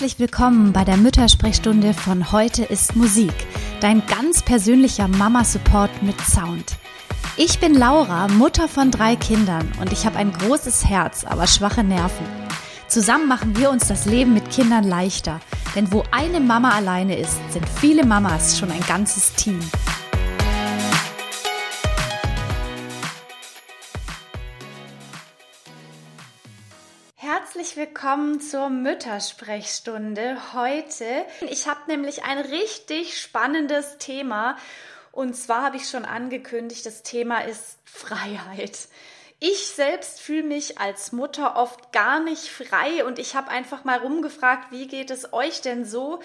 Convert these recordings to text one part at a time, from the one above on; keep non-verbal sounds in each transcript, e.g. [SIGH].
Herzlich willkommen bei der Müttersprechstunde von Heute ist Musik, dein ganz persönlicher Mama-Support mit Sound. Ich bin Laura, Mutter von drei Kindern und ich habe ein großes Herz, aber schwache Nerven. Zusammen machen wir uns das Leben mit Kindern leichter, denn wo eine Mama alleine ist, sind viele Mamas schon ein ganzes Team. Herzlich willkommen zur Müttersprechstunde heute. Ich habe nämlich ein richtig spannendes Thema und zwar habe ich schon angekündigt, das Thema ist Freiheit. Ich selbst fühle mich als Mutter oft gar nicht frei und ich habe einfach mal rumgefragt, wie geht es euch denn so?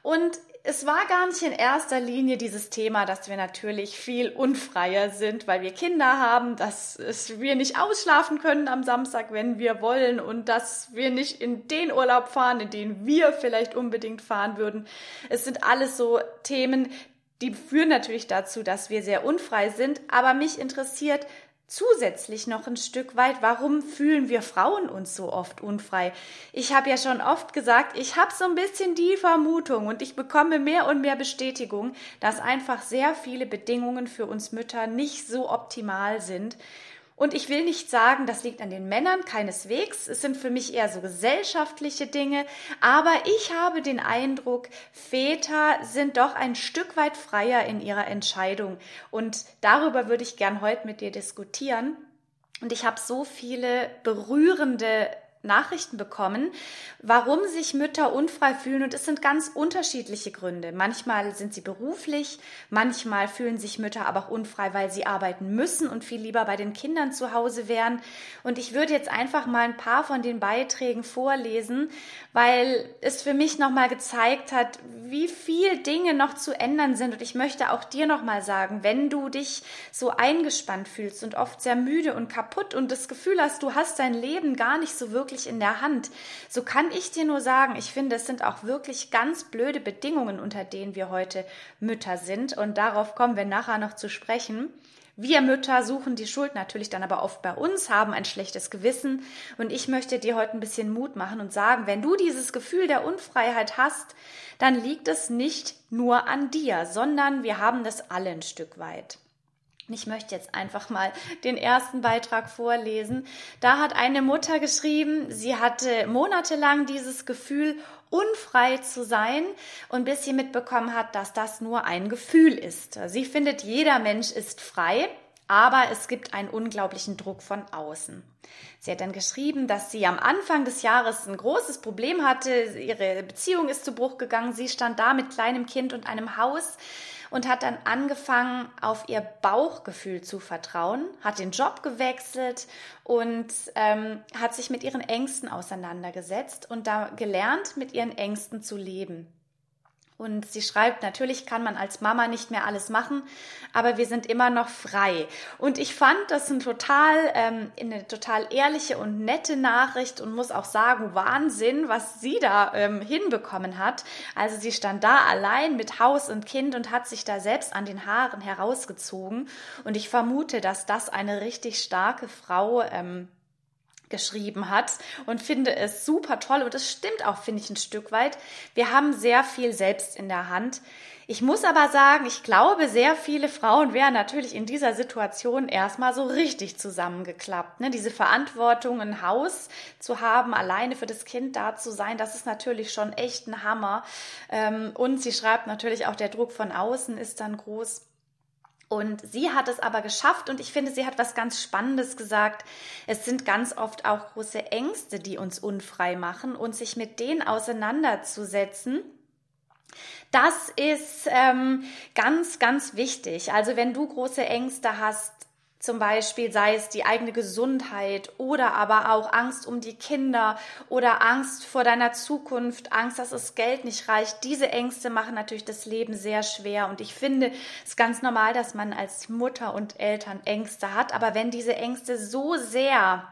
Und es war gar nicht in erster Linie dieses Thema, dass wir natürlich viel unfreier sind, weil wir Kinder haben, dass wir nicht ausschlafen können am Samstag, wenn wir wollen und dass wir nicht in den Urlaub fahren, in den wir vielleicht unbedingt fahren würden. Es sind alles so Themen, die führen natürlich dazu, dass wir sehr unfrei sind, aber mich interessiert, zusätzlich noch ein Stück weit, warum fühlen wir Frauen uns so oft unfrei? Ich habe ja schon oft gesagt, ich habe so ein bisschen die Vermutung und ich bekomme mehr und mehr Bestätigung, dass einfach sehr viele Bedingungen für uns Mütter nicht so optimal sind, und ich will nicht sagen, das liegt an den Männern, keineswegs. Es sind für mich eher so gesellschaftliche Dinge. Aber ich habe den Eindruck, Väter sind doch ein Stück weit freier in ihrer Entscheidung. Und darüber würde ich gern heute mit dir diskutieren. Und ich habe so viele berührende Nachrichten bekommen, warum sich Mütter unfrei fühlen und es sind ganz unterschiedliche Gründe. Manchmal sind sie beruflich, manchmal fühlen sich Mütter aber auch unfrei, weil sie arbeiten müssen und viel lieber bei den Kindern zu Hause wären. Und ich würde jetzt einfach mal ein paar von den Beiträgen vorlesen, weil es für mich nochmal gezeigt hat, wie viel Dinge noch zu ändern sind. Und ich möchte auch dir nochmal sagen, wenn du dich so eingespannt fühlst und oft sehr müde und kaputt und das Gefühl hast, du hast dein Leben gar nicht so wirklich in der Hand, so kann ich dir nur sagen, ich finde, es sind auch wirklich ganz blöde Bedingungen, unter denen wir heute Mütter sind. Und darauf kommen wir nachher noch zu sprechen. Wir Mütter suchen die Schuld natürlich dann aber oft bei uns, haben ein schlechtes Gewissen. Und ich möchte dir heute ein bisschen Mut machen und sagen, wenn du dieses Gefühl der Unfreiheit hast, dann liegt es nicht nur an dir, sondern wir haben das alle ein Stück weit. Ich möchte jetzt einfach mal den ersten Beitrag vorlesen. Da hat eine Mutter geschrieben, sie hatte monatelang dieses Gefühl, unfrei zu sein und bis sie mitbekommen hat, dass das nur ein Gefühl ist. Sie findet, jeder Mensch ist frei, aber es gibt einen unglaublichen Druck von außen. Sie hat dann geschrieben, dass sie am Anfang des Jahres ein großes Problem hatte. Ihre Beziehung ist zu Bruch gegangen. Sie stand da mit kleinem Kind und einem Haus und hat dann angefangen, auf ihr Bauchgefühl zu vertrauen, hat den Job gewechselt und ähm, hat sich mit ihren Ängsten auseinandergesetzt und da gelernt, mit ihren Ängsten zu leben. Und sie schreibt, natürlich kann man als Mama nicht mehr alles machen, aber wir sind immer noch frei. Und ich fand das ein total, ähm, eine total ehrliche und nette Nachricht und muss auch sagen, Wahnsinn, was sie da ähm, hinbekommen hat. Also sie stand da allein mit Haus und Kind und hat sich da selbst an den Haaren herausgezogen. Und ich vermute, dass das eine richtig starke Frau ähm, geschrieben hat und finde es super toll und es stimmt auch, finde ich, ein Stück weit. Wir haben sehr viel selbst in der Hand. Ich muss aber sagen, ich glaube, sehr viele Frauen wären natürlich in dieser Situation erstmal so richtig zusammengeklappt. Ne? Diese Verantwortung, ein Haus zu haben, alleine für das Kind da zu sein, das ist natürlich schon echt ein Hammer. Ähm, und sie schreibt natürlich auch, der Druck von außen ist dann groß. Und sie hat es aber geschafft und ich finde, sie hat was ganz Spannendes gesagt. Es sind ganz oft auch große Ängste, die uns unfrei machen und sich mit denen auseinanderzusetzen. Das ist ähm, ganz, ganz wichtig. Also wenn du große Ängste hast, zum Beispiel sei es die eigene Gesundheit oder aber auch Angst um die Kinder oder Angst vor deiner Zukunft, Angst, dass das Geld nicht reicht. Diese Ängste machen natürlich das Leben sehr schwer. Und ich finde es ganz normal, dass man als Mutter und Eltern Ängste hat. Aber wenn diese Ängste so sehr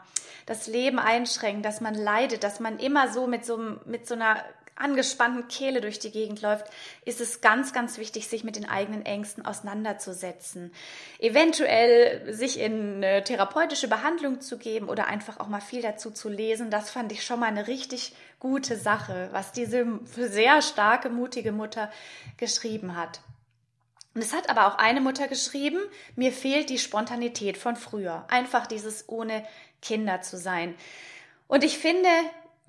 das Leben einschränken, dass man leidet, dass man immer so mit so, mit so einer angespannten Kehle durch die Gegend läuft, ist es ganz, ganz wichtig, sich mit den eigenen Ängsten auseinanderzusetzen. Eventuell sich in therapeutische Behandlung zu geben oder einfach auch mal viel dazu zu lesen. Das fand ich schon mal eine richtig gute Sache, was diese sehr starke, mutige Mutter geschrieben hat. Und es hat aber auch eine Mutter geschrieben, mir fehlt die Spontanität von früher. Einfach dieses ohne Kinder zu sein. Und ich finde,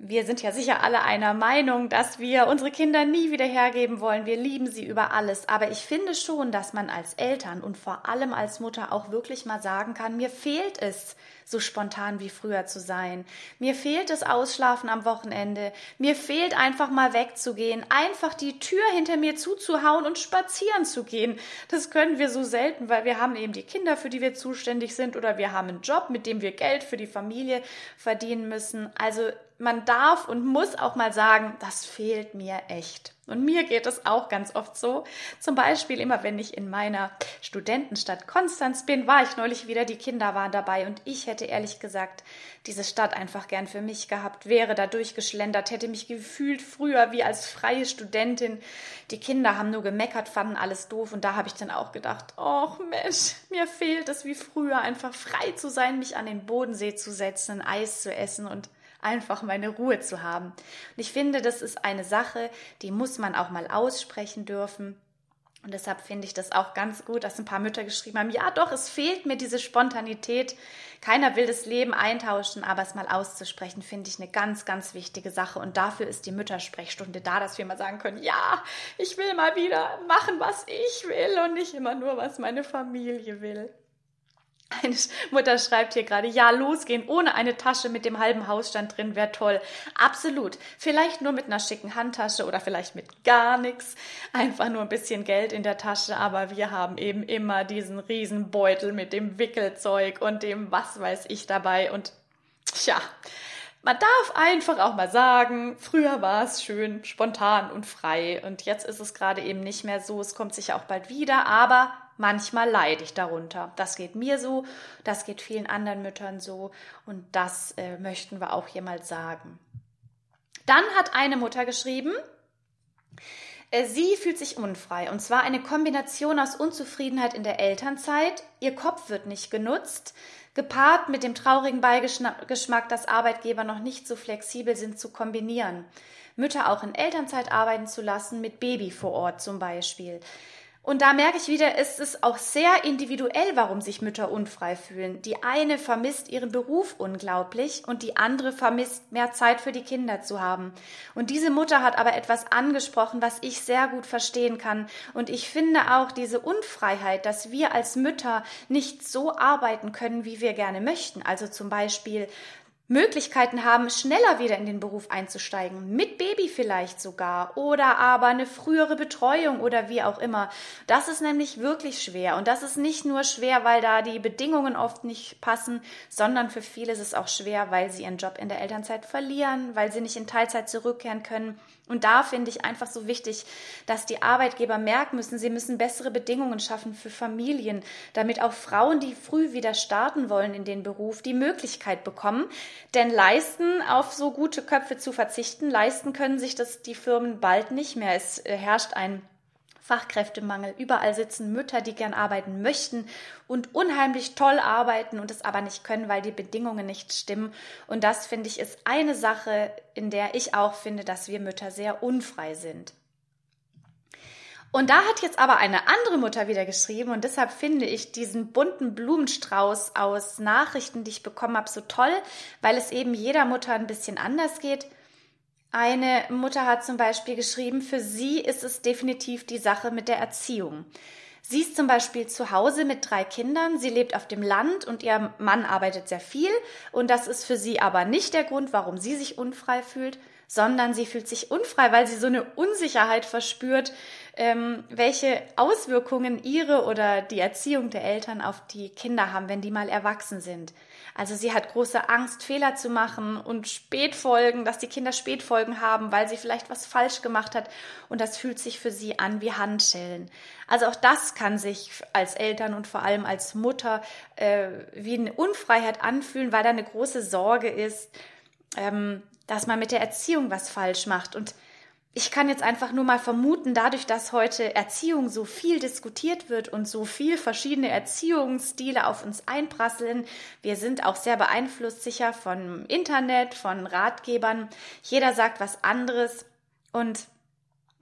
wir sind ja sicher alle einer Meinung, dass wir unsere Kinder nie wieder hergeben wollen. Wir lieben sie über alles. Aber ich finde schon, dass man als Eltern und vor allem als Mutter auch wirklich mal sagen kann, mir fehlt es, so spontan wie früher zu sein. Mir fehlt es Ausschlafen am Wochenende. Mir fehlt einfach mal wegzugehen, einfach die Tür hinter mir zuzuhauen und spazieren zu gehen. Das können wir so selten, weil wir haben eben die Kinder, für die wir zuständig sind oder wir haben einen Job, mit dem wir Geld für die Familie verdienen müssen. Also man darf und muss auch mal sagen, das fehlt mir echt. Und mir geht es auch ganz oft so. Zum Beispiel immer, wenn ich in meiner Studentenstadt Konstanz bin, war ich neulich wieder, die Kinder waren dabei und ich hätte ehrlich gesagt diese Stadt einfach gern für mich gehabt, wäre da durchgeschlendert, hätte mich gefühlt früher wie als freie Studentin. Die Kinder haben nur gemeckert, fanden alles doof und da habe ich dann auch gedacht, ach Mensch, mir fehlt es wie früher, einfach frei zu sein, mich an den Bodensee zu setzen, Eis zu essen und einfach meine Ruhe zu haben. Und ich finde, das ist eine Sache, die muss man auch mal aussprechen dürfen. Und deshalb finde ich das auch ganz gut, dass ein paar Mütter geschrieben haben, ja doch, es fehlt mir diese Spontanität. Keiner will das Leben eintauschen, aber es mal auszusprechen, finde ich eine ganz, ganz wichtige Sache. Und dafür ist die Müttersprechstunde da, dass wir mal sagen können, ja, ich will mal wieder machen, was ich will und nicht immer nur, was meine Familie will. Eine Mutter schreibt hier gerade, ja, losgehen ohne eine Tasche mit dem halben Hausstand drin wäre toll. Absolut. Vielleicht nur mit einer schicken Handtasche oder vielleicht mit gar nichts. Einfach nur ein bisschen Geld in der Tasche, aber wir haben eben immer diesen Riesenbeutel mit dem Wickelzeug und dem was weiß ich dabei und tja. Man darf einfach auch mal sagen, früher war es schön, spontan und frei und jetzt ist es gerade eben nicht mehr so. Es kommt sicher auch bald wieder, aber manchmal leide ich darunter. Das geht mir so, das geht vielen anderen Müttern so und das äh, möchten wir auch mal sagen. Dann hat eine Mutter geschrieben, äh, Sie fühlt sich unfrei und zwar eine Kombination aus Unzufriedenheit in der Elternzeit, ihr Kopf wird nicht genutzt, gepaart mit dem traurigen Beigeschmack, dass Arbeitgeber noch nicht so flexibel sind zu kombinieren. Mütter auch in Elternzeit arbeiten zu lassen, mit Baby vor Ort zum Beispiel. Und da merke ich wieder, es ist auch sehr individuell, warum sich Mütter unfrei fühlen. Die eine vermisst ihren Beruf unglaublich und die andere vermisst mehr Zeit für die Kinder zu haben. Und diese Mutter hat aber etwas angesprochen, was ich sehr gut verstehen kann. Und ich finde auch diese Unfreiheit, dass wir als Mütter nicht so arbeiten können, wie wir gerne möchten. Also zum Beispiel Möglichkeiten haben, schneller wieder in den Beruf einzusteigen, mit Baby vielleicht sogar oder aber eine frühere Betreuung oder wie auch immer. Das ist nämlich wirklich schwer und das ist nicht nur schwer, weil da die Bedingungen oft nicht passen, sondern für viele ist es auch schwer, weil sie ihren Job in der Elternzeit verlieren, weil sie nicht in Teilzeit zurückkehren können und da finde ich einfach so wichtig, dass die Arbeitgeber merken müssen, sie müssen bessere Bedingungen schaffen für Familien, damit auch Frauen, die früh wieder starten wollen in den Beruf, die Möglichkeit bekommen. Denn leisten, auf so gute Köpfe zu verzichten, leisten können sich das die Firmen bald nicht mehr. Es äh, herrscht ein Fachkräftemangel. Überall sitzen Mütter, die gern arbeiten möchten und unheimlich toll arbeiten und es aber nicht können, weil die Bedingungen nicht stimmen. Und das finde ich ist eine Sache, in der ich auch finde, dass wir Mütter sehr unfrei sind. Und da hat jetzt aber eine andere Mutter wieder geschrieben und deshalb finde ich diesen bunten Blumenstrauß aus Nachrichten, die ich bekommen habe, so toll, weil es eben jeder Mutter ein bisschen anders geht. Eine Mutter hat zum Beispiel geschrieben, für sie ist es definitiv die Sache mit der Erziehung. Sie ist zum Beispiel zu Hause mit drei Kindern, sie lebt auf dem Land und ihr Mann arbeitet sehr viel und das ist für sie aber nicht der Grund, warum sie sich unfrei fühlt, sondern sie fühlt sich unfrei, weil sie so eine Unsicherheit verspürt, ähm, welche Auswirkungen ihre oder die Erziehung der Eltern auf die Kinder haben, wenn die mal erwachsen sind. Also sie hat große Angst, Fehler zu machen und Spätfolgen, dass die Kinder Spätfolgen haben, weil sie vielleicht was falsch gemacht hat. Und das fühlt sich für sie an wie Handschellen. Also auch das kann sich als Eltern und vor allem als Mutter äh, wie eine Unfreiheit anfühlen, weil da eine große Sorge ist, ähm, dass man mit der Erziehung was falsch macht. Und ich kann jetzt einfach nur mal vermuten, dadurch, dass heute Erziehung so viel diskutiert wird und so viel verschiedene Erziehungsstile auf uns einprasseln, wir sind auch sehr beeinflusst sicher von Internet, von Ratgebern. Jeder sagt was anderes und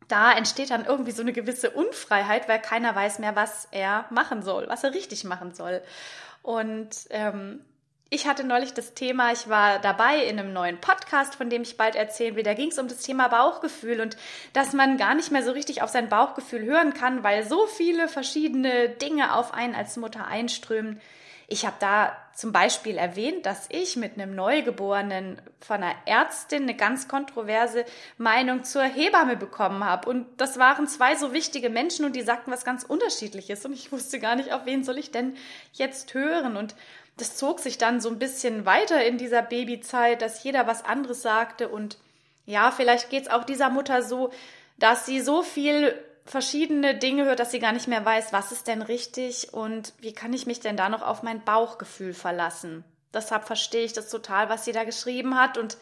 da entsteht dann irgendwie so eine gewisse Unfreiheit, weil keiner weiß mehr, was er machen soll, was er richtig machen soll. Und ähm, ich hatte neulich das Thema, ich war dabei in einem neuen Podcast, von dem ich bald erzählen will. Da ging es um das Thema Bauchgefühl und dass man gar nicht mehr so richtig auf sein Bauchgefühl hören kann, weil so viele verschiedene Dinge auf einen als Mutter einströmen. Ich habe da zum Beispiel erwähnt, dass ich mit einem Neugeborenen von einer Ärztin eine ganz kontroverse Meinung zur Hebamme bekommen habe. Und das waren zwei so wichtige Menschen und die sagten was ganz Unterschiedliches. Und ich wusste gar nicht, auf wen soll ich denn jetzt hören. Und das zog sich dann so ein bisschen weiter in dieser Babyzeit, dass jeder was anderes sagte und ja, vielleicht geht's auch dieser Mutter so, dass sie so viel verschiedene Dinge hört, dass sie gar nicht mehr weiß, was ist denn richtig und wie kann ich mich denn da noch auf mein Bauchgefühl verlassen. Deshalb verstehe ich das total, was sie da geschrieben hat und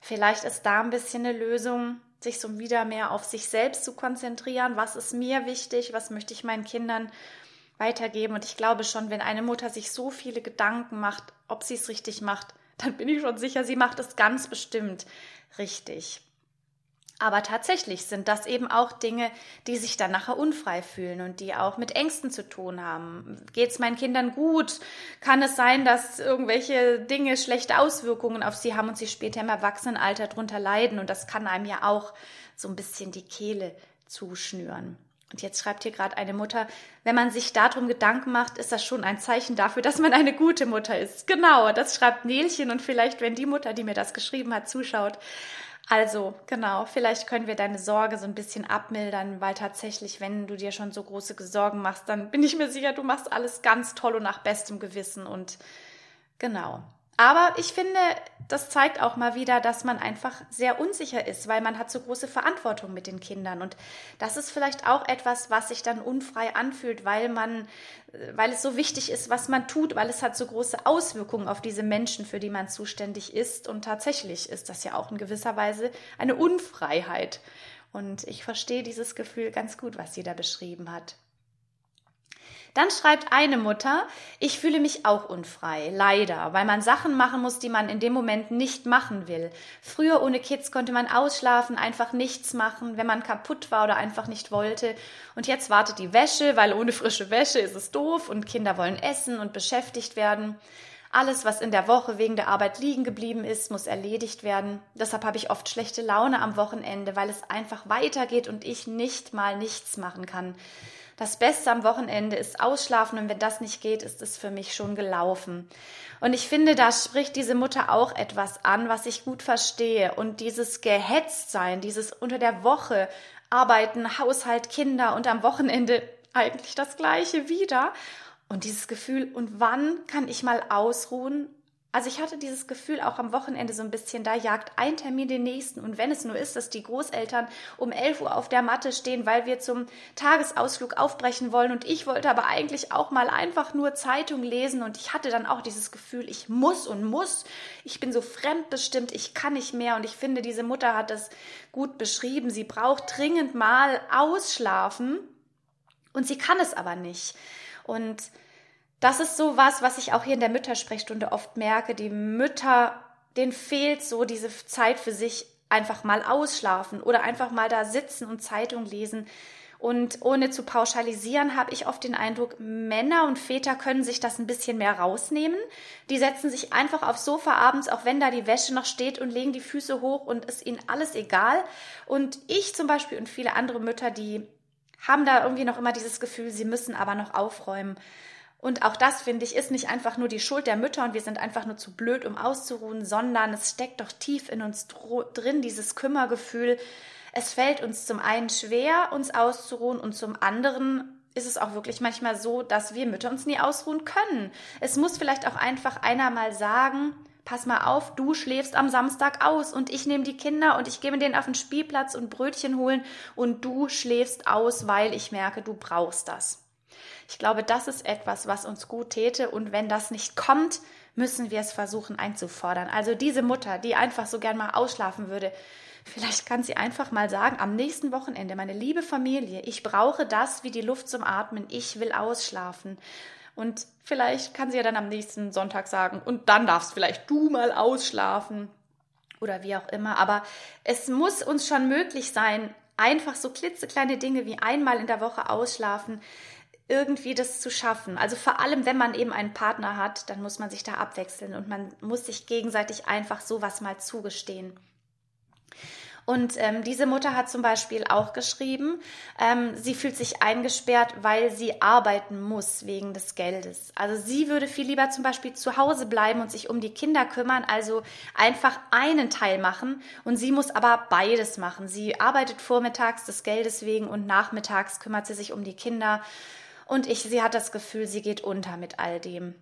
vielleicht ist da ein bisschen eine Lösung, sich so wieder mehr auf sich selbst zu konzentrieren. Was ist mir wichtig? Was möchte ich meinen Kindern weitergeben. Und ich glaube schon, wenn eine Mutter sich so viele Gedanken macht, ob sie es richtig macht, dann bin ich schon sicher, sie macht es ganz bestimmt richtig. Aber tatsächlich sind das eben auch Dinge, die sich dann nachher unfrei fühlen und die auch mit Ängsten zu tun haben. Geht es meinen Kindern gut? Kann es sein, dass irgendwelche Dinge schlechte Auswirkungen auf sie haben und sie später im Erwachsenenalter drunter leiden? Und das kann einem ja auch so ein bisschen die Kehle zuschnüren. Und jetzt schreibt hier gerade eine Mutter, wenn man sich darum Gedanken macht, ist das schon ein Zeichen dafür, dass man eine gute Mutter ist. Genau, das schreibt Nelchen und vielleicht, wenn die Mutter, die mir das geschrieben hat, zuschaut. Also, genau, vielleicht können wir deine Sorge so ein bisschen abmildern, weil tatsächlich, wenn du dir schon so große Sorgen machst, dann bin ich mir sicher, du machst alles ganz toll und nach bestem Gewissen und genau. Aber ich finde, das zeigt auch mal wieder, dass man einfach sehr unsicher ist, weil man hat so große Verantwortung mit den Kindern. Und das ist vielleicht auch etwas, was sich dann unfrei anfühlt, weil man, weil es so wichtig ist, was man tut, weil es hat so große Auswirkungen auf diese Menschen, für die man zuständig ist. Und tatsächlich ist das ja auch in gewisser Weise eine Unfreiheit. Und ich verstehe dieses Gefühl ganz gut, was sie da beschrieben hat. Dann schreibt eine Mutter, ich fühle mich auch unfrei, leider, weil man Sachen machen muss, die man in dem Moment nicht machen will. Früher ohne Kids konnte man ausschlafen, einfach nichts machen, wenn man kaputt war oder einfach nicht wollte. Und jetzt wartet die Wäsche, weil ohne frische Wäsche ist es doof und Kinder wollen essen und beschäftigt werden. Alles, was in der Woche wegen der Arbeit liegen geblieben ist, muss erledigt werden. Deshalb habe ich oft schlechte Laune am Wochenende, weil es einfach weitergeht und ich nicht mal nichts machen kann. Das Beste am Wochenende ist Ausschlafen und wenn das nicht geht, ist es für mich schon gelaufen. Und ich finde, da spricht diese Mutter auch etwas an, was ich gut verstehe. Und dieses Gehetztsein, dieses unter der Woche arbeiten, Haushalt, Kinder und am Wochenende eigentlich das Gleiche wieder. Und dieses Gefühl, und wann kann ich mal ausruhen also ich hatte dieses Gefühl auch am Wochenende so ein bisschen, da jagt ein Termin den nächsten. Und wenn es nur ist, dass die Großeltern um 11 Uhr auf der Matte stehen, weil wir zum Tagesausflug aufbrechen wollen. Und ich wollte aber eigentlich auch mal einfach nur Zeitung lesen. Und ich hatte dann auch dieses Gefühl, ich muss und muss. Ich bin so fremdbestimmt, ich kann nicht mehr. Und ich finde, diese Mutter hat das gut beschrieben. Sie braucht dringend mal ausschlafen. Und sie kann es aber nicht. Und das ist so was, was ich auch hier in der Müttersprechstunde oft merke. Die Mütter, denen fehlt so diese Zeit für sich, einfach mal ausschlafen oder einfach mal da sitzen und Zeitung lesen. Und ohne zu pauschalisieren, habe ich oft den Eindruck, Männer und Väter können sich das ein bisschen mehr rausnehmen. Die setzen sich einfach aufs Sofa abends, auch wenn da die Wäsche noch steht und legen die Füße hoch und ist ihnen alles egal. Und ich zum Beispiel und viele andere Mütter, die haben da irgendwie noch immer dieses Gefühl, sie müssen aber noch aufräumen. Und auch das, finde ich, ist nicht einfach nur die Schuld der Mütter und wir sind einfach nur zu blöd, um auszuruhen, sondern es steckt doch tief in uns drin, dieses Kümmergefühl. Es fällt uns zum einen schwer, uns auszuruhen und zum anderen ist es auch wirklich manchmal so, dass wir Mütter uns nie ausruhen können. Es muss vielleicht auch einfach einer mal sagen, pass mal auf, du schläfst am Samstag aus und ich nehme die Kinder und ich gehe mit denen auf den Spielplatz und Brötchen holen und du schläfst aus, weil ich merke, du brauchst das. Ich glaube, das ist etwas, was uns gut täte. Und wenn das nicht kommt, müssen wir es versuchen einzufordern. Also diese Mutter, die einfach so gern mal ausschlafen würde, vielleicht kann sie einfach mal sagen, am nächsten Wochenende, meine liebe Familie, ich brauche das wie die Luft zum Atmen, ich will ausschlafen. Und vielleicht kann sie ja dann am nächsten Sonntag sagen, und dann darfst vielleicht du mal ausschlafen oder wie auch immer. Aber es muss uns schon möglich sein, einfach so klitzekleine Dinge wie einmal in der Woche ausschlafen, irgendwie das zu schaffen. Also vor allem, wenn man eben einen Partner hat, dann muss man sich da abwechseln und man muss sich gegenseitig einfach sowas mal zugestehen. Und ähm, diese Mutter hat zum Beispiel auch geschrieben, ähm, sie fühlt sich eingesperrt, weil sie arbeiten muss wegen des Geldes. Also sie würde viel lieber zum Beispiel zu Hause bleiben und sich um die Kinder kümmern, also einfach einen Teil machen. Und sie muss aber beides machen. Sie arbeitet vormittags des Geldes wegen und nachmittags kümmert sie sich um die Kinder. Und ich, sie hat das Gefühl, sie geht unter mit all dem.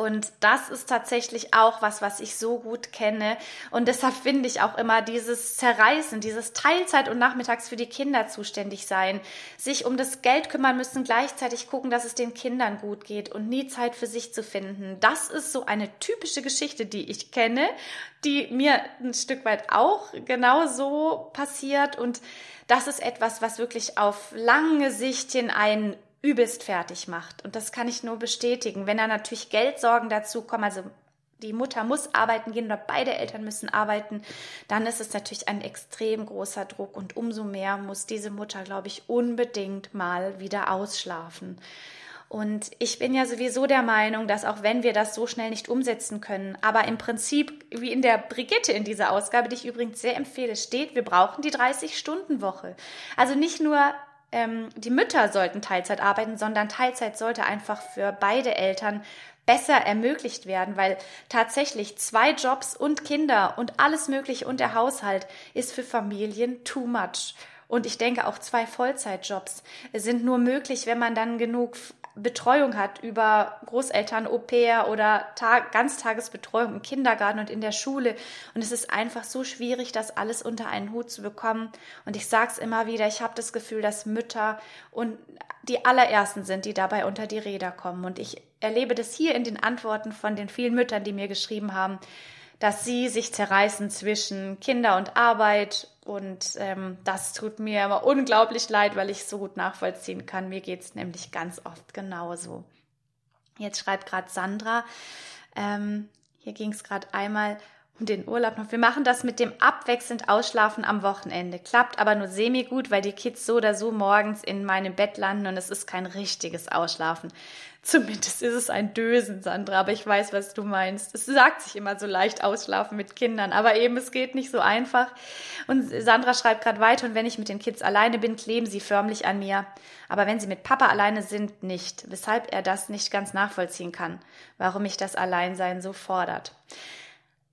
Und das ist tatsächlich auch was, was ich so gut kenne. Und deshalb finde ich auch immer dieses Zerreißen, dieses Teilzeit und nachmittags für die Kinder zuständig sein, sich um das Geld kümmern müssen, gleichzeitig gucken, dass es den Kindern gut geht und nie Zeit für sich zu finden. Das ist so eine typische Geschichte, die ich kenne, die mir ein Stück weit auch genauso passiert. Und das ist etwas, was wirklich auf lange Sicht hin einen übelst fertig macht. Und das kann ich nur bestätigen. Wenn da natürlich Geldsorgen dazu kommen, also die Mutter muss arbeiten gehen oder beide Eltern müssen arbeiten, dann ist es natürlich ein extrem großer Druck und umso mehr muss diese Mutter, glaube ich, unbedingt mal wieder ausschlafen. Und ich bin ja sowieso der Meinung, dass auch wenn wir das so schnell nicht umsetzen können, aber im Prinzip, wie in der Brigitte in dieser Ausgabe, die ich übrigens sehr empfehle, steht, wir brauchen die 30-Stunden-Woche. Also nicht nur ähm, die Mütter sollten Teilzeit arbeiten, sondern Teilzeit sollte einfach für beide Eltern besser ermöglicht werden, weil tatsächlich zwei Jobs und Kinder und alles Mögliche und der Haushalt ist für Familien too much. Und ich denke, auch zwei Vollzeitjobs sind nur möglich, wenn man dann genug Betreuung hat über Großeltern, Au-pair oder Tag Ganztagesbetreuung im Kindergarten und in der Schule. Und es ist einfach so schwierig, das alles unter einen Hut zu bekommen. Und ich sage es immer wieder, ich habe das Gefühl, dass Mütter und die allerersten sind, die dabei unter die Räder kommen. Und ich erlebe das hier in den Antworten von den vielen Müttern, die mir geschrieben haben, dass sie sich zerreißen zwischen Kinder und Arbeit und ähm, das tut mir aber unglaublich leid, weil ich so gut nachvollziehen kann. Mir geht es nämlich ganz oft genauso. Jetzt schreibt gerade Sandra, ähm, hier ging es gerade einmal den Urlaub noch. Wir machen das mit dem abwechselnd Ausschlafen am Wochenende. Klappt aber nur semi gut, weil die Kids so oder so morgens in meinem Bett landen und es ist kein richtiges Ausschlafen. Zumindest ist es ein Dösen, Sandra, aber ich weiß, was du meinst. Es sagt sich immer so leicht ausschlafen mit Kindern, aber eben es geht nicht so einfach. Und Sandra schreibt gerade weiter, und wenn ich mit den Kids alleine bin, kleben sie förmlich an mir. Aber wenn sie mit Papa alleine sind, nicht. Weshalb er das nicht ganz nachvollziehen kann, warum mich das Alleinsein so fordert.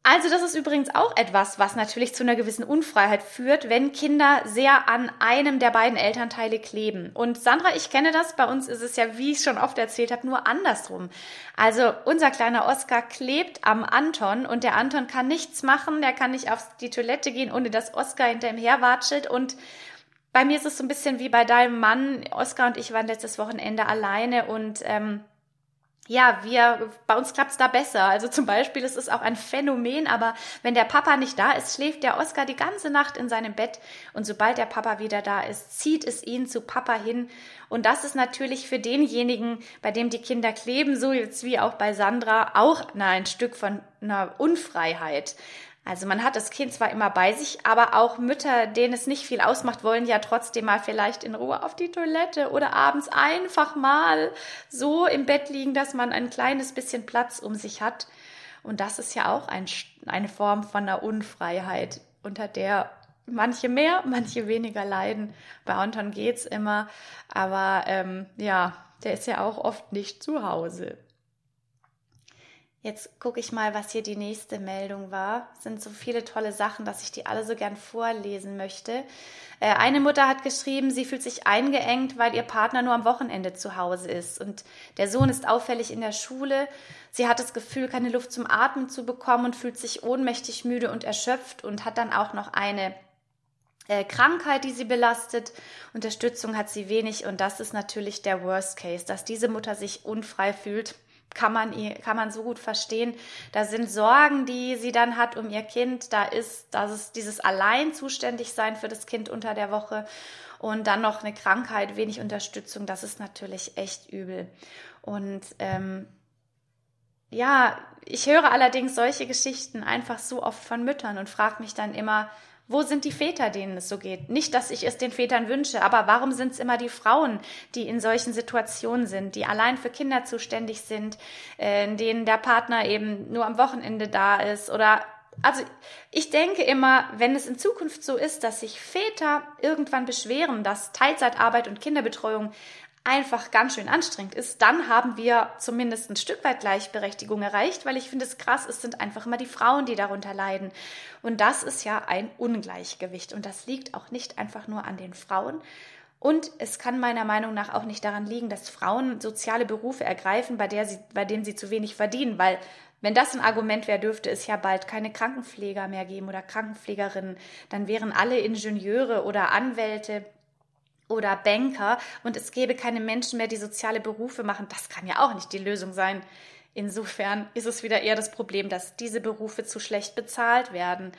Also das ist übrigens auch etwas, was natürlich zu einer gewissen Unfreiheit führt, wenn Kinder sehr an einem der beiden Elternteile kleben. Und Sandra, ich kenne das, bei uns ist es ja, wie ich schon oft erzählt habe, nur andersrum. Also unser kleiner Oscar klebt am Anton und der Anton kann nichts machen, der kann nicht auf die Toilette gehen, ohne dass Oscar hinter ihm herwatschelt und bei mir ist es so ein bisschen wie bei deinem Mann. Oscar und ich waren letztes Wochenende alleine und ähm, ja, wir, bei uns klappt's da besser. Also zum Beispiel, es ist auch ein Phänomen, aber wenn der Papa nicht da ist, schläft der Oscar die ganze Nacht in seinem Bett und sobald der Papa wieder da ist, zieht es ihn zu Papa hin. Und das ist natürlich für denjenigen, bei dem die Kinder kleben, so jetzt wie auch bei Sandra, auch na, ein Stück von einer Unfreiheit. Also man hat das Kind zwar immer bei sich, aber auch Mütter, denen es nicht viel ausmacht, wollen ja trotzdem mal vielleicht in Ruhe auf die Toilette oder abends einfach mal so im Bett liegen, dass man ein kleines bisschen Platz um sich hat. Und das ist ja auch ein, eine Form von einer Unfreiheit, unter der manche mehr, manche weniger leiden. Bei Anton geht's immer, aber ähm, ja, der ist ja auch oft nicht zu Hause. Jetzt gucke ich mal, was hier die nächste Meldung war. Es sind so viele tolle Sachen, dass ich die alle so gern vorlesen möchte. Äh, eine Mutter hat geschrieben, sie fühlt sich eingeengt, weil ihr Partner nur am Wochenende zu Hause ist. Und der Sohn ist auffällig in der Schule. Sie hat das Gefühl, keine Luft zum Atmen zu bekommen und fühlt sich ohnmächtig müde und erschöpft und hat dann auch noch eine äh, Krankheit, die sie belastet. Unterstützung hat sie wenig und das ist natürlich der Worst Case, dass diese Mutter sich unfrei fühlt. Kann man, kann man so gut verstehen. Da sind Sorgen, die sie dann hat um ihr Kind. Da ist, das ist dieses allein zuständig sein für das Kind unter der Woche und dann noch eine Krankheit, wenig Unterstützung. Das ist natürlich echt übel. Und ähm, ja, ich höre allerdings solche Geschichten einfach so oft von Müttern und frage mich dann immer, wo sind die Väter, denen es so geht? Nicht, dass ich es den Vätern wünsche, aber warum sind es immer die Frauen, die in solchen Situationen sind, die allein für Kinder zuständig sind, äh, in denen der Partner eben nur am Wochenende da ist oder also ich denke immer, wenn es in Zukunft so ist, dass sich Väter irgendwann beschweren, dass Teilzeitarbeit und Kinderbetreuung einfach ganz schön anstrengend ist, dann haben wir zumindest ein Stück weit Gleichberechtigung erreicht, weil ich finde es krass, es sind einfach immer die Frauen, die darunter leiden. Und das ist ja ein Ungleichgewicht. Und das liegt auch nicht einfach nur an den Frauen. Und es kann meiner Meinung nach auch nicht daran liegen, dass Frauen soziale Berufe ergreifen, bei, der sie, bei denen sie zu wenig verdienen, weil wenn das ein Argument wäre, dürfte es ja bald keine Krankenpfleger mehr geben oder Krankenpflegerinnen. Dann wären alle Ingenieure oder Anwälte oder Banker und es gäbe keine Menschen mehr, die soziale Berufe machen. Das kann ja auch nicht die Lösung sein. Insofern ist es wieder eher das Problem, dass diese Berufe zu schlecht bezahlt werden.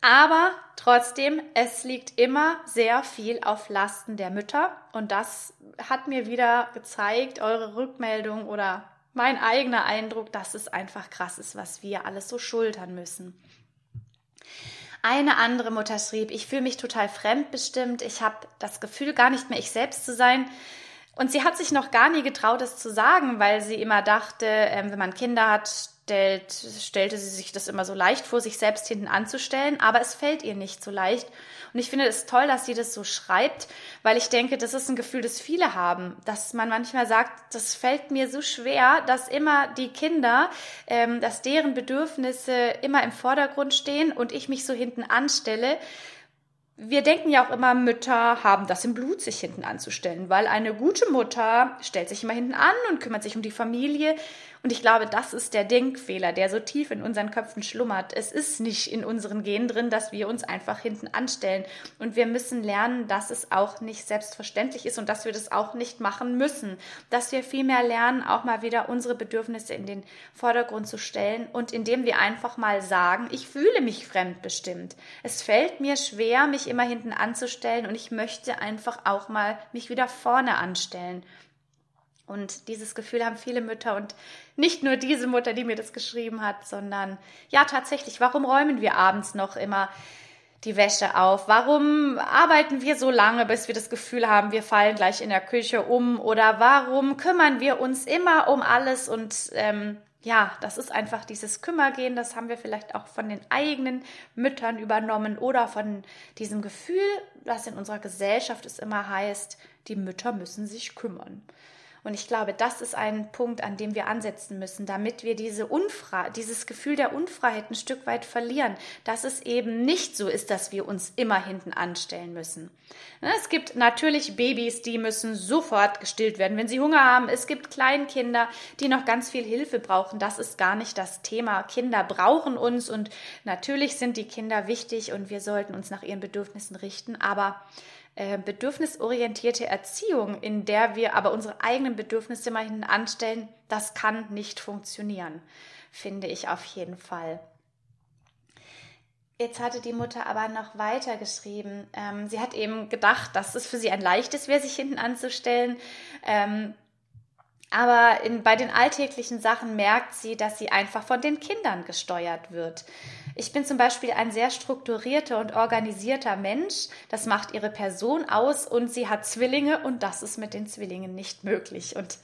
Aber trotzdem, es liegt immer sehr viel auf Lasten der Mütter und das hat mir wieder gezeigt, eure Rückmeldung oder mein eigener Eindruck, dass es einfach krass ist, was wir alles so schultern müssen. Eine andere Mutter schrieb, ich fühle mich total fremdbestimmt, ich habe das Gefühl, gar nicht mehr ich selbst zu sein. Und sie hat sich noch gar nie getraut, es zu sagen, weil sie immer dachte, ähm, wenn man Kinder hat, stellt, stellte sie sich das immer so leicht vor, sich selbst hinten anzustellen, aber es fällt ihr nicht so leicht. Und ich finde es toll, dass sie das so schreibt, weil ich denke, das ist ein Gefühl, das viele haben, dass man manchmal sagt, das fällt mir so schwer, dass immer die Kinder, ähm, dass deren Bedürfnisse immer im Vordergrund stehen und ich mich so hinten anstelle wir denken ja auch immer, Mütter haben das im Blut, sich hinten anzustellen, weil eine gute Mutter stellt sich immer hinten an und kümmert sich um die Familie. Und ich glaube, das ist der Denkfehler, der so tief in unseren Köpfen schlummert. Es ist nicht in unseren Genen drin, dass wir uns einfach hinten anstellen. Und wir müssen lernen, dass es auch nicht selbstverständlich ist und dass wir das auch nicht machen müssen. Dass wir vielmehr lernen, auch mal wieder unsere Bedürfnisse in den Vordergrund zu stellen und indem wir einfach mal sagen, ich fühle mich fremdbestimmt. Es fällt mir schwer, mich immer hinten anzustellen und ich möchte einfach auch mal mich wieder vorne anstellen. Und dieses Gefühl haben viele Mütter und nicht nur diese Mutter, die mir das geschrieben hat, sondern ja tatsächlich, warum räumen wir abends noch immer die Wäsche auf? Warum arbeiten wir so lange, bis wir das Gefühl haben, wir fallen gleich in der Küche um? Oder warum kümmern wir uns immer um alles? Und ähm, ja, das ist einfach dieses Kümmergehen, das haben wir vielleicht auch von den eigenen Müttern übernommen oder von diesem Gefühl, das in unserer Gesellschaft es immer heißt, die Mütter müssen sich kümmern. Und ich glaube, das ist ein Punkt, an dem wir ansetzen müssen, damit wir diese Unfrei dieses Gefühl der Unfreiheit ein Stück weit verlieren, dass es eben nicht so ist, dass wir uns immer hinten anstellen müssen. Ne, es gibt natürlich Babys, die müssen sofort gestillt werden, wenn sie Hunger haben. Es gibt Kleinkinder, die noch ganz viel Hilfe brauchen. Das ist gar nicht das Thema. Kinder brauchen uns und natürlich sind die Kinder wichtig und wir sollten uns nach ihren Bedürfnissen richten. Aber äh, bedürfnisorientierte Erziehung, in der wir aber unsere eigenen Bedürfnisse mal hinten anstellen, das kann nicht funktionieren, finde ich auf jeden Fall. Jetzt hatte die Mutter aber noch weiter geschrieben. Ähm, sie hat eben gedacht, dass es für sie ein leichtes wäre, sich hinten anzustellen. Ähm, aber in, bei den alltäglichen Sachen merkt sie, dass sie einfach von den Kindern gesteuert wird. Ich bin zum Beispiel ein sehr strukturierter und organisierter Mensch. Das macht ihre Person aus und sie hat Zwillinge und das ist mit den Zwillingen nicht möglich. Und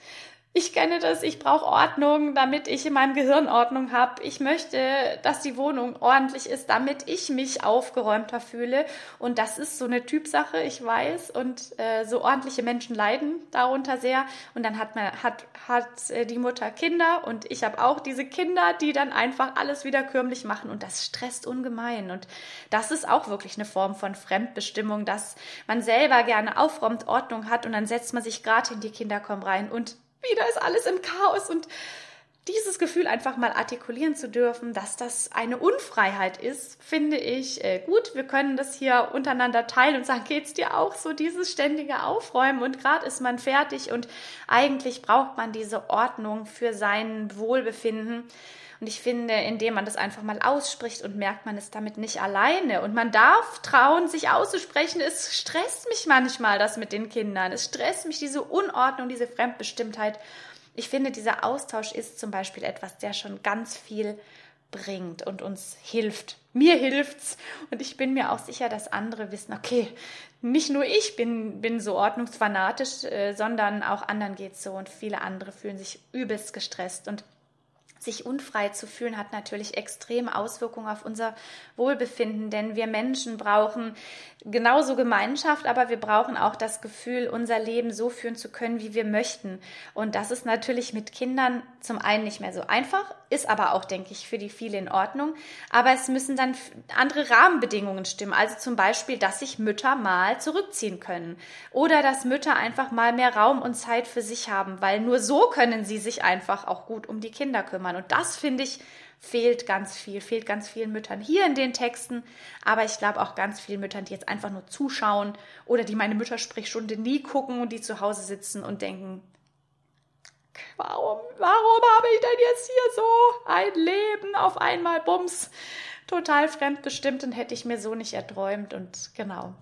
ich kenne das, ich brauche Ordnung, damit ich in meinem Gehirn Ordnung habe. Ich möchte, dass die Wohnung ordentlich ist, damit ich mich aufgeräumter fühle. Und das ist so eine Typsache, ich weiß. Und äh, so ordentliche Menschen leiden darunter sehr. Und dann hat, man, hat, hat äh, die Mutter Kinder und ich habe auch diese Kinder, die dann einfach alles wieder körmlich machen. Und das stresst ungemein. Und das ist auch wirklich eine Form von Fremdbestimmung, dass man selber gerne aufräumt, Ordnung hat und dann setzt man sich gerade in die Kinder kommen rein und wieder ist alles im Chaos und diese dieses Gefühl einfach mal artikulieren zu dürfen, dass das eine Unfreiheit ist, finde ich äh, gut. Wir können das hier untereinander teilen und sagen, geht's dir auch so, dieses ständige Aufräumen und gerade ist man fertig und eigentlich braucht man diese Ordnung für sein Wohlbefinden. Und ich finde, indem man das einfach mal ausspricht und merkt, man ist damit nicht alleine. Und man darf trauen, sich auszusprechen. Es stresst mich manchmal, das mit den Kindern. Es stresst mich, diese Unordnung, diese Fremdbestimmtheit. Ich finde, dieser Austausch ist zum Beispiel etwas, der schon ganz viel bringt und uns hilft. Mir hilft's und ich bin mir auch sicher, dass andere wissen, okay, nicht nur ich bin, bin so ordnungsfanatisch, äh, sondern auch anderen geht's so und viele andere fühlen sich übelst gestresst und sich unfrei zu fühlen, hat natürlich extreme Auswirkungen auf unser Wohlbefinden, denn wir Menschen brauchen genauso Gemeinschaft, aber wir brauchen auch das Gefühl, unser Leben so führen zu können, wie wir möchten. Und das ist natürlich mit Kindern zum einen nicht mehr so einfach, ist aber auch, denke ich, für die viele in Ordnung. Aber es müssen dann andere Rahmenbedingungen stimmen. Also zum Beispiel, dass sich Mütter mal zurückziehen können oder dass Mütter einfach mal mehr Raum und Zeit für sich haben, weil nur so können sie sich einfach auch gut um die Kinder kümmern. Und das finde ich fehlt ganz viel, fehlt ganz vielen Müttern hier in den Texten, aber ich glaube auch ganz vielen Müttern, die jetzt einfach nur zuschauen oder die meine Müttersprechstunde nie gucken und die zu Hause sitzen und denken, warum, warum habe ich denn jetzt hier so ein Leben auf einmal, Bums, total fremdbestimmt und hätte ich mir so nicht erträumt. Und genau.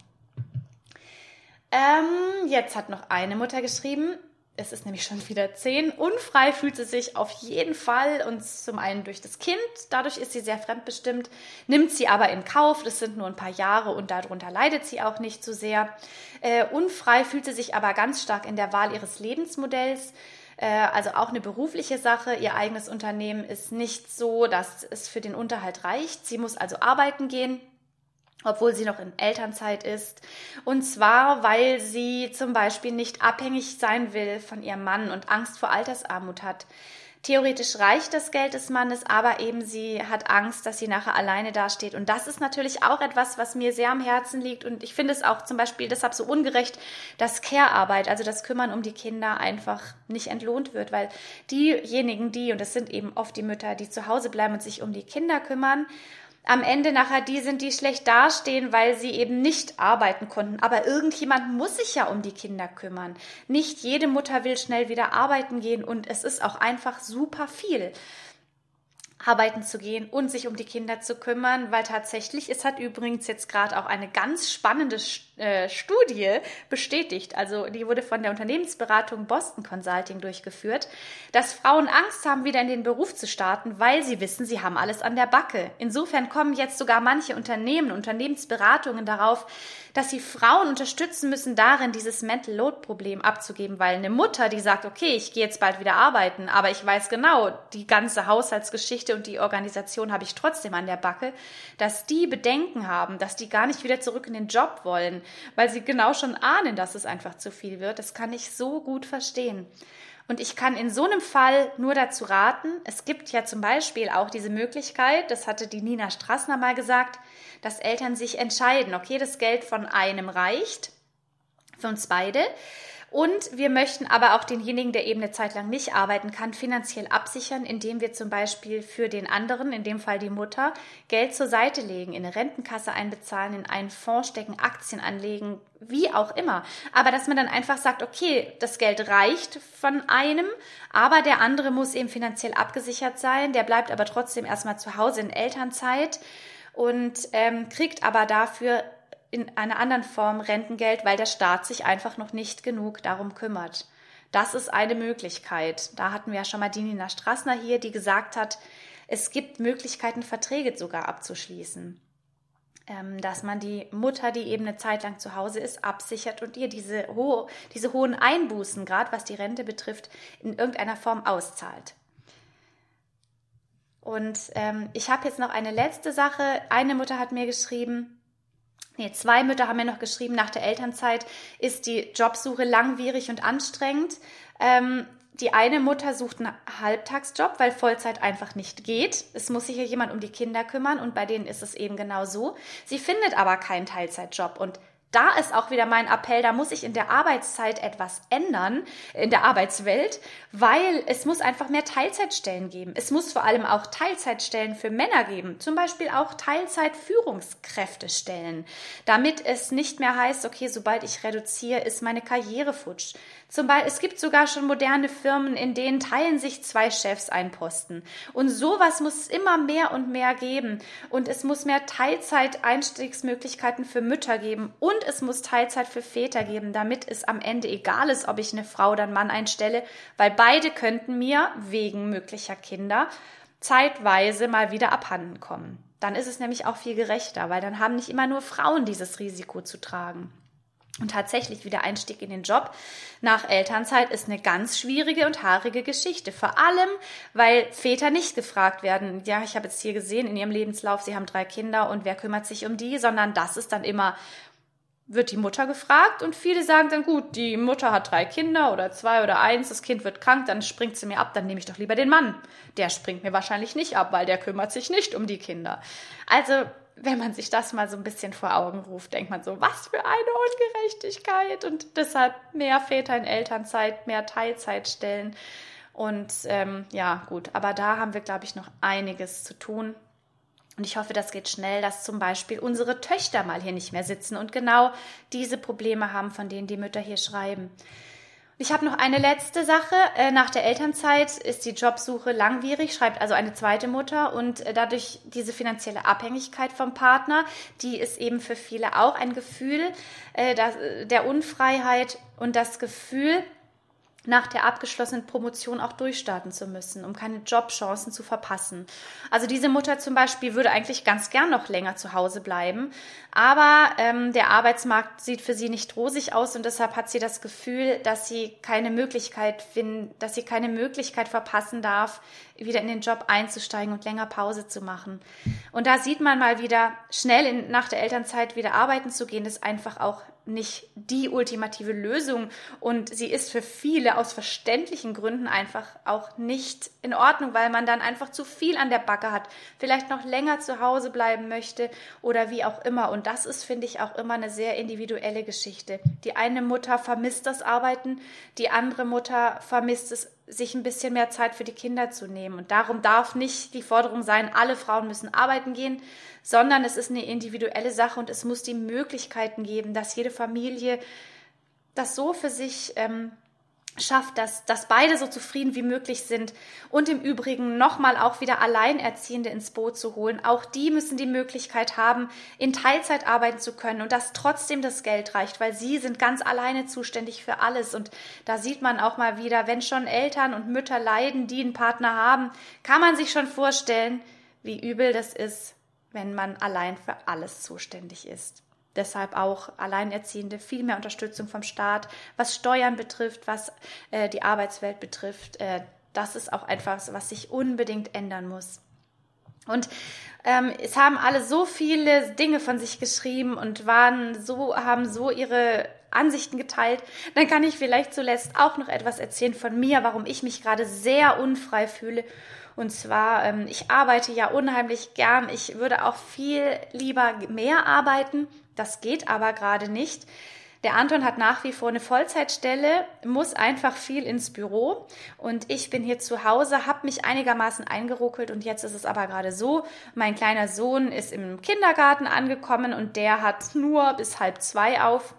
Ähm, jetzt hat noch eine Mutter geschrieben, es ist nämlich schon wieder zehn. Unfrei fühlt sie sich auf jeden Fall und zum einen durch das Kind, dadurch ist sie sehr fremdbestimmt, nimmt sie aber in Kauf, das sind nur ein paar Jahre und darunter leidet sie auch nicht so sehr. Äh, unfrei fühlt sie sich aber ganz stark in der Wahl ihres Lebensmodells. Äh, also auch eine berufliche Sache. Ihr eigenes Unternehmen ist nicht so, dass es für den Unterhalt reicht. Sie muss also arbeiten gehen obwohl sie noch in Elternzeit ist. Und zwar, weil sie zum Beispiel nicht abhängig sein will von ihrem Mann und Angst vor Altersarmut hat. Theoretisch reicht das Geld des Mannes, aber eben sie hat Angst, dass sie nachher alleine dasteht. Und das ist natürlich auch etwas, was mir sehr am Herzen liegt. Und ich finde es auch zum Beispiel deshalb so ungerecht, dass Care-Arbeit, also das Kümmern um die Kinder, einfach nicht entlohnt wird, weil diejenigen, die, und das sind eben oft die Mütter, die zu Hause bleiben und sich um die Kinder kümmern, am Ende nachher die sind, die schlecht dastehen, weil sie eben nicht arbeiten konnten. Aber irgendjemand muss sich ja um die Kinder kümmern. Nicht jede Mutter will schnell wieder arbeiten gehen und es ist auch einfach super viel arbeiten zu gehen und sich um die Kinder zu kümmern, weil tatsächlich, es hat übrigens jetzt gerade auch eine ganz spannende äh, Studie bestätigt, also die wurde von der Unternehmensberatung Boston Consulting durchgeführt, dass Frauen Angst haben, wieder in den Beruf zu starten, weil sie wissen, sie haben alles an der Backe. Insofern kommen jetzt sogar manche Unternehmen, Unternehmensberatungen darauf, dass sie Frauen unterstützen müssen darin, dieses Mental Load Problem abzugeben, weil eine Mutter, die sagt, okay, ich gehe jetzt bald wieder arbeiten, aber ich weiß genau, die ganze Haushaltsgeschichte und die Organisation habe ich trotzdem an der Backe, dass die Bedenken haben, dass die gar nicht wieder zurück in den Job wollen, weil sie genau schon ahnen, dass es einfach zu viel wird. Das kann ich so gut verstehen. Und ich kann in so einem Fall nur dazu raten, es gibt ja zum Beispiel auch diese Möglichkeit, das hatte die Nina Strassner mal gesagt, dass Eltern sich entscheiden, okay, das Geld von einem reicht, für uns beide. Und wir möchten aber auch denjenigen, der eben eine Zeit lang nicht arbeiten kann, finanziell absichern, indem wir zum Beispiel für den anderen, in dem Fall die Mutter, Geld zur Seite legen, in eine Rentenkasse einbezahlen, in einen Fonds stecken, Aktien anlegen, wie auch immer. Aber dass man dann einfach sagt, okay, das Geld reicht von einem, aber der andere muss eben finanziell abgesichert sein, der bleibt aber trotzdem erstmal zu Hause in Elternzeit und ähm, kriegt aber dafür in einer anderen Form Rentengeld, weil der Staat sich einfach noch nicht genug darum kümmert. Das ist eine Möglichkeit. Da hatten wir ja schon mal die Nina Strassner hier, die gesagt hat, es gibt Möglichkeiten, Verträge sogar abzuschließen. Ähm, dass man die Mutter, die eben eine Zeit lang zu Hause ist, absichert und ihr diese, ho diese hohen Einbußen, gerade was die Rente betrifft, in irgendeiner Form auszahlt. Und ähm, ich habe jetzt noch eine letzte Sache. Eine Mutter hat mir geschrieben, nee, zwei Mütter haben mir noch geschrieben, nach der Elternzeit ist die Jobsuche langwierig und anstrengend. Ähm, die eine Mutter sucht einen Halbtagsjob, weil Vollzeit einfach nicht geht. Es muss sich ja jemand um die Kinder kümmern und bei denen ist es eben genau so. Sie findet aber keinen Teilzeitjob und da ist auch wieder mein Appell, da muss ich in der Arbeitszeit etwas ändern, in der Arbeitswelt, weil es muss einfach mehr Teilzeitstellen geben. Es muss vor allem auch Teilzeitstellen für Männer geben, zum Beispiel auch Teilzeitführungskräftestellen, damit es nicht mehr heißt, okay, sobald ich reduziere, ist meine Karriere futsch. Zum Beispiel, es gibt sogar schon moderne Firmen, in denen teilen sich zwei Chefs einen Posten. Und sowas muss es immer mehr und mehr geben. Und es muss mehr Teilzeit-Einstiegsmöglichkeiten für Mütter geben. Und es muss Teilzeit für Väter geben, damit es am Ende egal ist, ob ich eine Frau oder einen Mann einstelle, weil beide könnten mir wegen möglicher Kinder zeitweise mal wieder abhanden kommen. Dann ist es nämlich auch viel gerechter, weil dann haben nicht immer nur Frauen dieses Risiko zu tragen. Und tatsächlich, wie der Einstieg in den Job nach Elternzeit ist eine ganz schwierige und haarige Geschichte. Vor allem, weil Väter nicht gefragt werden, ja, ich habe jetzt hier gesehen in ihrem Lebenslauf, sie haben drei Kinder und wer kümmert sich um die, sondern das ist dann immer, wird die Mutter gefragt und viele sagen dann, gut, die Mutter hat drei Kinder oder zwei oder eins, das Kind wird krank, dann springt sie mir ab, dann nehme ich doch lieber den Mann. Der springt mir wahrscheinlich nicht ab, weil der kümmert sich nicht um die Kinder. Also wenn man sich das mal so ein bisschen vor Augen ruft, denkt man so, was für eine Ungerechtigkeit und deshalb mehr Väter in Elternzeit, mehr Teilzeitstellen. Und ähm, ja, gut, aber da haben wir, glaube ich, noch einiges zu tun. Und ich hoffe, das geht schnell, dass zum Beispiel unsere Töchter mal hier nicht mehr sitzen und genau diese Probleme haben, von denen die Mütter hier schreiben. Ich habe noch eine letzte Sache. Äh, nach der Elternzeit ist die Jobsuche langwierig, schreibt also eine zweite Mutter und äh, dadurch diese finanzielle Abhängigkeit vom Partner, die ist eben für viele auch ein Gefühl äh, der Unfreiheit und das Gefühl, nach der abgeschlossenen Promotion auch durchstarten zu müssen, um keine Jobchancen zu verpassen. Also diese Mutter zum Beispiel würde eigentlich ganz gern noch länger zu Hause bleiben, aber ähm, der Arbeitsmarkt sieht für sie nicht rosig aus und deshalb hat sie das Gefühl, dass sie keine Möglichkeit finden, dass sie keine Möglichkeit verpassen darf, wieder in den Job einzusteigen und länger Pause zu machen. Und da sieht man mal wieder, schnell in, nach der Elternzeit wieder arbeiten zu gehen, ist einfach auch nicht die ultimative Lösung und sie ist für viele aus verständlichen Gründen einfach auch nicht in Ordnung, weil man dann einfach zu viel an der Backe hat, vielleicht noch länger zu Hause bleiben möchte oder wie auch immer. Und das ist, finde ich, auch immer eine sehr individuelle Geschichte. Die eine Mutter vermisst das Arbeiten, die andere Mutter vermisst es sich ein bisschen mehr Zeit für die Kinder zu nehmen. Und darum darf nicht die Forderung sein, alle Frauen müssen arbeiten gehen, sondern es ist eine individuelle Sache und es muss die Möglichkeiten geben, dass jede Familie das so für sich ähm, schafft, dass, dass beide so zufrieden wie möglich sind und im Übrigen nochmal auch wieder Alleinerziehende ins Boot zu holen. Auch die müssen die Möglichkeit haben, in Teilzeit arbeiten zu können und dass trotzdem das Geld reicht, weil sie sind ganz alleine zuständig für alles. Und da sieht man auch mal wieder, wenn schon Eltern und Mütter leiden, die einen Partner haben, kann man sich schon vorstellen, wie übel das ist, wenn man allein für alles zuständig ist. Deshalb auch Alleinerziehende viel mehr Unterstützung vom Staat, was Steuern betrifft, was äh, die Arbeitswelt betrifft. Äh, das ist auch etwas, was sich unbedingt ändern muss. Und ähm, es haben alle so viele Dinge von sich geschrieben und waren so, haben so ihre Ansichten geteilt. Dann kann ich vielleicht zuletzt auch noch etwas erzählen von mir, warum ich mich gerade sehr unfrei fühle und zwar, ähm, ich arbeite ja unheimlich gern. Ich würde auch viel lieber mehr arbeiten. Das geht aber gerade nicht. Der Anton hat nach wie vor eine Vollzeitstelle, muss einfach viel ins Büro und ich bin hier zu Hause, habe mich einigermaßen eingeruckelt und jetzt ist es aber gerade so, mein kleiner Sohn ist im Kindergarten angekommen und der hat nur bis halb zwei auf.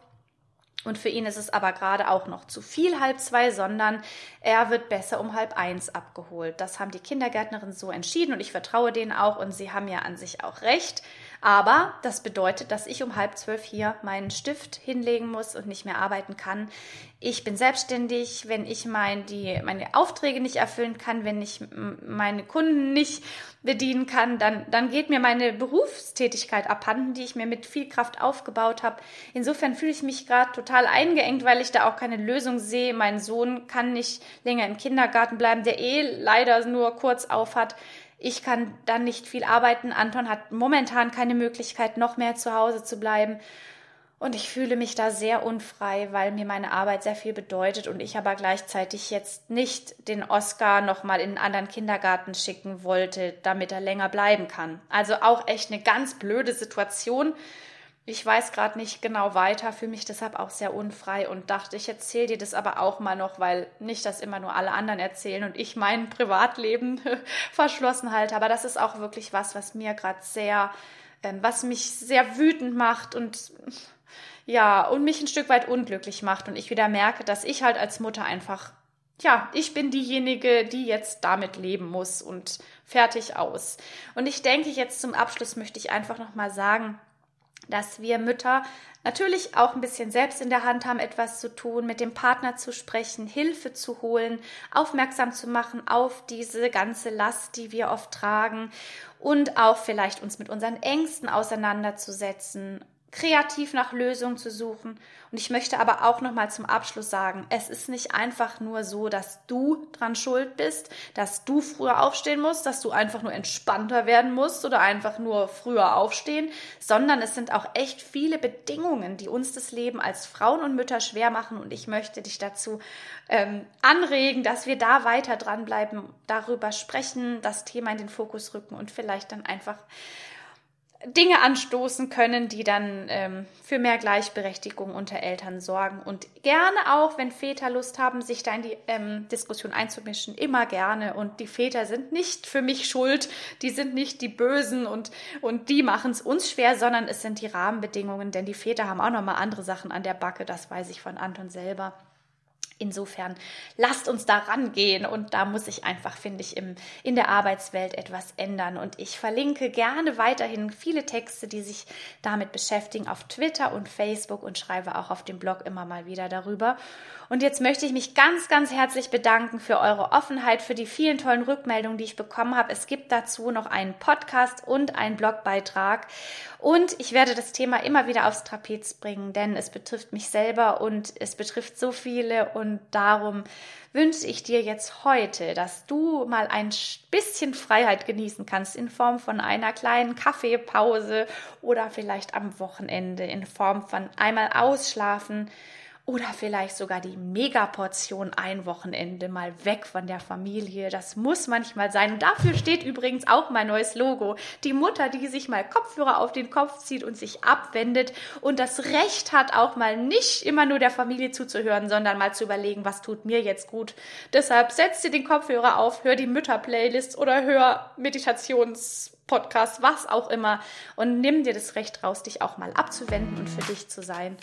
Und für ihn ist es aber gerade auch noch zu viel halb zwei, sondern er wird besser um halb eins abgeholt. Das haben die Kindergärtnerinnen so entschieden und ich vertraue denen auch und sie haben ja an sich auch recht. Aber das bedeutet, dass ich um halb zwölf hier meinen Stift hinlegen muss und nicht mehr arbeiten kann. Ich bin selbstständig, wenn ich mein, die, meine Aufträge nicht erfüllen kann, wenn ich meine Kunden nicht bedienen kann, dann, dann geht mir meine Berufstätigkeit abhanden, die ich mir mit viel Kraft aufgebaut habe. Insofern fühle ich mich gerade total eingeengt, weil ich da auch keine Lösung sehe. Mein Sohn kann nicht länger im Kindergarten bleiben, der eh leider nur kurz auf hat. Ich kann dann nicht viel arbeiten. Anton hat momentan keine Möglichkeit, noch mehr zu Hause zu bleiben. Und ich fühle mich da sehr unfrei, weil mir meine Arbeit sehr viel bedeutet und ich aber gleichzeitig jetzt nicht den Oscar nochmal in einen anderen Kindergarten schicken wollte, damit er länger bleiben kann. Also auch echt eine ganz blöde Situation. Ich weiß gerade nicht genau weiter, fühle mich deshalb auch sehr unfrei und dachte, ich erzähle dir das aber auch mal noch, weil nicht, dass immer nur alle anderen erzählen und ich mein [LAUGHS] Privatleben [LAUGHS] verschlossen halte. Aber das ist auch wirklich was, was mir gerade sehr, äh, was mich sehr wütend macht und ja, und mich ein Stück weit unglücklich macht und ich wieder merke, dass ich halt als Mutter einfach ja, ich bin diejenige, die jetzt damit leben muss und fertig aus. Und ich denke, jetzt zum Abschluss möchte ich einfach nochmal sagen, dass wir Mütter natürlich auch ein bisschen selbst in der Hand haben, etwas zu tun, mit dem Partner zu sprechen, Hilfe zu holen, aufmerksam zu machen auf diese ganze Last, die wir oft tragen und auch vielleicht uns mit unseren Ängsten auseinanderzusetzen kreativ nach Lösungen zu suchen. Und ich möchte aber auch noch mal zum Abschluss sagen, es ist nicht einfach nur so, dass du dran schuld bist, dass du früher aufstehen musst, dass du einfach nur entspannter werden musst oder einfach nur früher aufstehen, sondern es sind auch echt viele Bedingungen, die uns das Leben als Frauen und Mütter schwer machen. Und ich möchte dich dazu ähm, anregen, dass wir da weiter dranbleiben, darüber sprechen, das Thema in den Fokus rücken und vielleicht dann einfach Dinge anstoßen können, die dann ähm, für mehr Gleichberechtigung unter Eltern sorgen. Und gerne auch, wenn Väter Lust haben, sich da in die ähm, Diskussion einzumischen, immer gerne. Und die Väter sind nicht für mich schuld, die sind nicht die Bösen und, und die machen es uns schwer, sondern es sind die Rahmenbedingungen, denn die Väter haben auch nochmal andere Sachen an der Backe, das weiß ich von Anton selber. Insofern lasst uns da rangehen und da muss ich einfach, finde ich, im, in der Arbeitswelt etwas ändern. Und ich verlinke gerne weiterhin viele Texte, die sich damit beschäftigen, auf Twitter und Facebook und schreibe auch auf dem Blog immer mal wieder darüber. Und jetzt möchte ich mich ganz, ganz herzlich bedanken für eure Offenheit, für die vielen tollen Rückmeldungen, die ich bekommen habe. Es gibt dazu noch einen Podcast und einen Blogbeitrag. Und ich werde das Thema immer wieder aufs Trapez bringen, denn es betrifft mich selber und es betrifft so viele. Und darum wünsche ich dir jetzt heute, dass du mal ein bisschen Freiheit genießen kannst in Form von einer kleinen Kaffeepause oder vielleicht am Wochenende in Form von einmal ausschlafen oder vielleicht sogar die Megaportion ein Wochenende mal weg von der Familie. Das muss manchmal sein. Und dafür steht übrigens auch mein neues Logo. Die Mutter, die sich mal Kopfhörer auf den Kopf zieht und sich abwendet und das Recht hat, auch mal nicht immer nur der Familie zuzuhören, sondern mal zu überlegen, was tut mir jetzt gut. Deshalb setz dir den Kopfhörer auf, hör die Mütter-Playlist oder hör Meditations Podcast, was auch immer und nimm dir das Recht raus, dich auch mal abzuwenden und für dich zu sein.